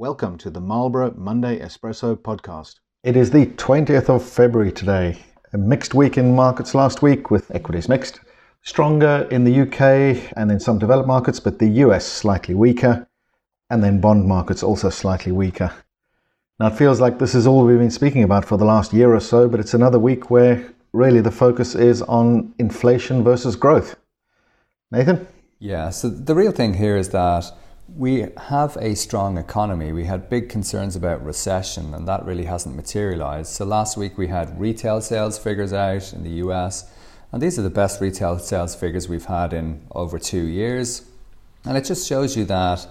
Welcome to the Marlborough Monday Espresso podcast. It is the 20th of February today. A mixed week in markets last week with equities mixed. Stronger in the UK and in some developed markets, but the US slightly weaker. And then bond markets also slightly weaker. Now it feels like this is all we've been speaking about for the last year or so, but it's another week where really the focus is on inflation versus growth. Nathan? Yeah, so the real thing here is that we have a strong economy. We had big concerns about recession, and that really hasn't materialized. So last week we had retail sales figures out in the US, and these are the best retail sales figures we've had in over two years. And it just shows you that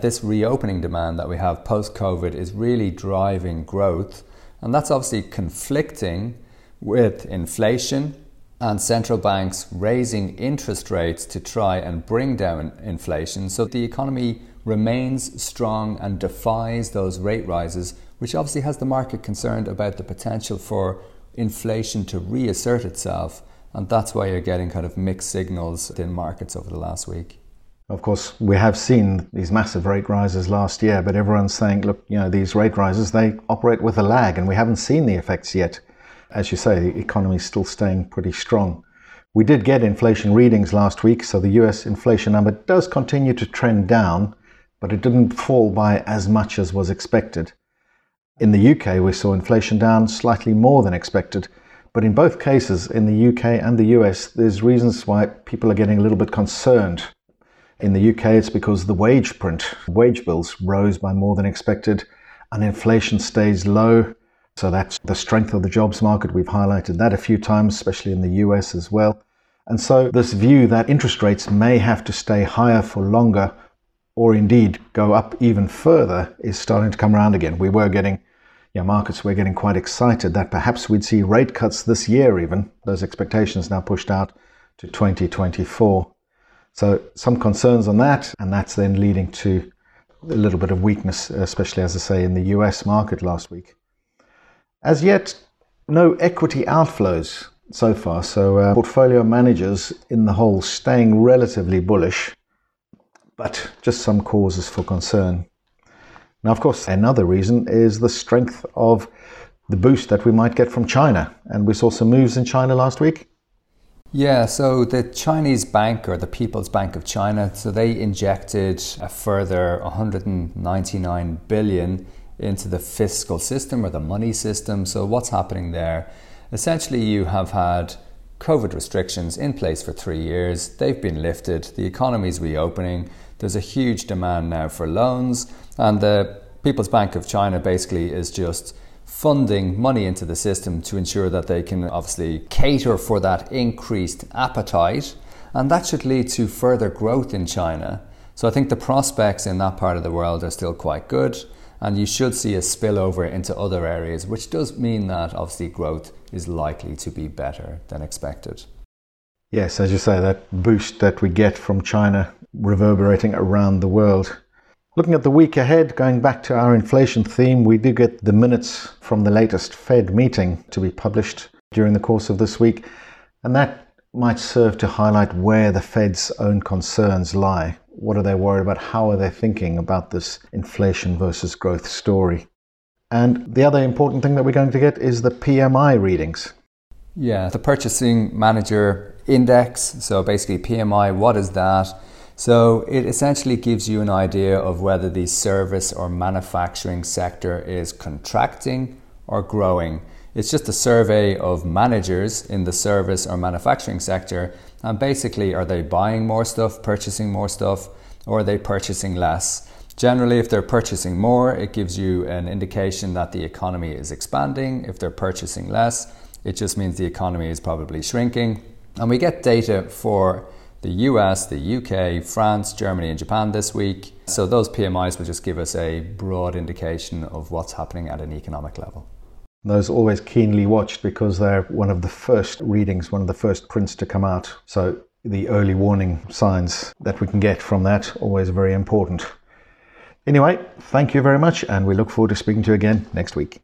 this reopening demand that we have post COVID is really driving growth, and that's obviously conflicting with inflation and central banks raising interest rates to try and bring down inflation. So the economy remains strong and defies those rate rises, which obviously has the market concerned about the potential for inflation to reassert itself. And that's why you're getting kind of mixed signals in markets over the last week. Of course, we have seen these massive rate rises last year, but everyone's saying, look, you know, these rate rises, they operate with a lag, and we haven't seen the effects yet as you say, the economy is still staying pretty strong. We did get inflation readings last week, so the US inflation number does continue to trend down, but it didn't fall by as much as was expected. In the UK, we saw inflation down slightly more than expected, but in both cases, in the UK and the US, there's reasons why people are getting a little bit concerned. In the UK, it's because the wage print, wage bills rose by more than expected, and inflation stays low. So that's the strength of the jobs market. We've highlighted that a few times, especially in the US as well. And so this view that interest rates may have to stay higher for longer or indeed go up even further is starting to come around again. We were getting, yeah, markets were getting quite excited that perhaps we'd see rate cuts this year even. Those expectations now pushed out to 2024. So some concerns on that, and that's then leading to a little bit of weakness, especially as I say in the US market last week. As yet, no equity outflows so far, so uh, portfolio managers in the whole staying relatively bullish, but just some causes for concern. Now, of course, another reason is the strength of the boost that we might get from China. And we saw some moves in China last week. Yeah, so the Chinese bank or the People's Bank of China, so they injected a further 199 billion into the fiscal system or the money system. So, what's happening there? Essentially, you have had COVID restrictions in place for three years. They've been lifted. The economy is reopening. There's a huge demand now for loans. And the People's Bank of China basically is just funding money into the system to ensure that they can obviously cater for that increased appetite. And that should lead to further growth in China. So I think the prospects in that part of the world are still quite good and you should see a spillover into other areas, which does mean that obviously growth is likely to be better than expected. Yes, as you say, that boost that we get from China reverberating around the world. Looking at the week ahead, going back to our inflation theme, we do get the minutes from the latest Fed meeting to be published during the course of this week, and that might serve to highlight where the Fed's own concerns lie. What are they worried about? How are they thinking about this inflation versus growth story? And the other important thing that we're going to get is the PMI readings. Yeah, the Purchasing Manager Index. So basically, PMI, what is that? So it essentially gives you an idea of whether the service or manufacturing sector is contracting or growing. It's just a survey of managers in the service or manufacturing sector and basically, are they buying more stuff, purchasing more stuff, or are they purchasing less? Generally, if they're purchasing more, it gives you an indication that the economy is expanding. If they're purchasing less, it just means the economy is probably shrinking. And we get data for the US, the UK, France, Germany, and Japan this week. So those PMIs will just give us a broad indication of what's happening at an economic level. Those always keenly watched because they're one of the first readings, one of the first prints to come out. So the early warning signs that we can get from that always very important. Anyway, thank you very much, and we look forward to speaking to you again next week.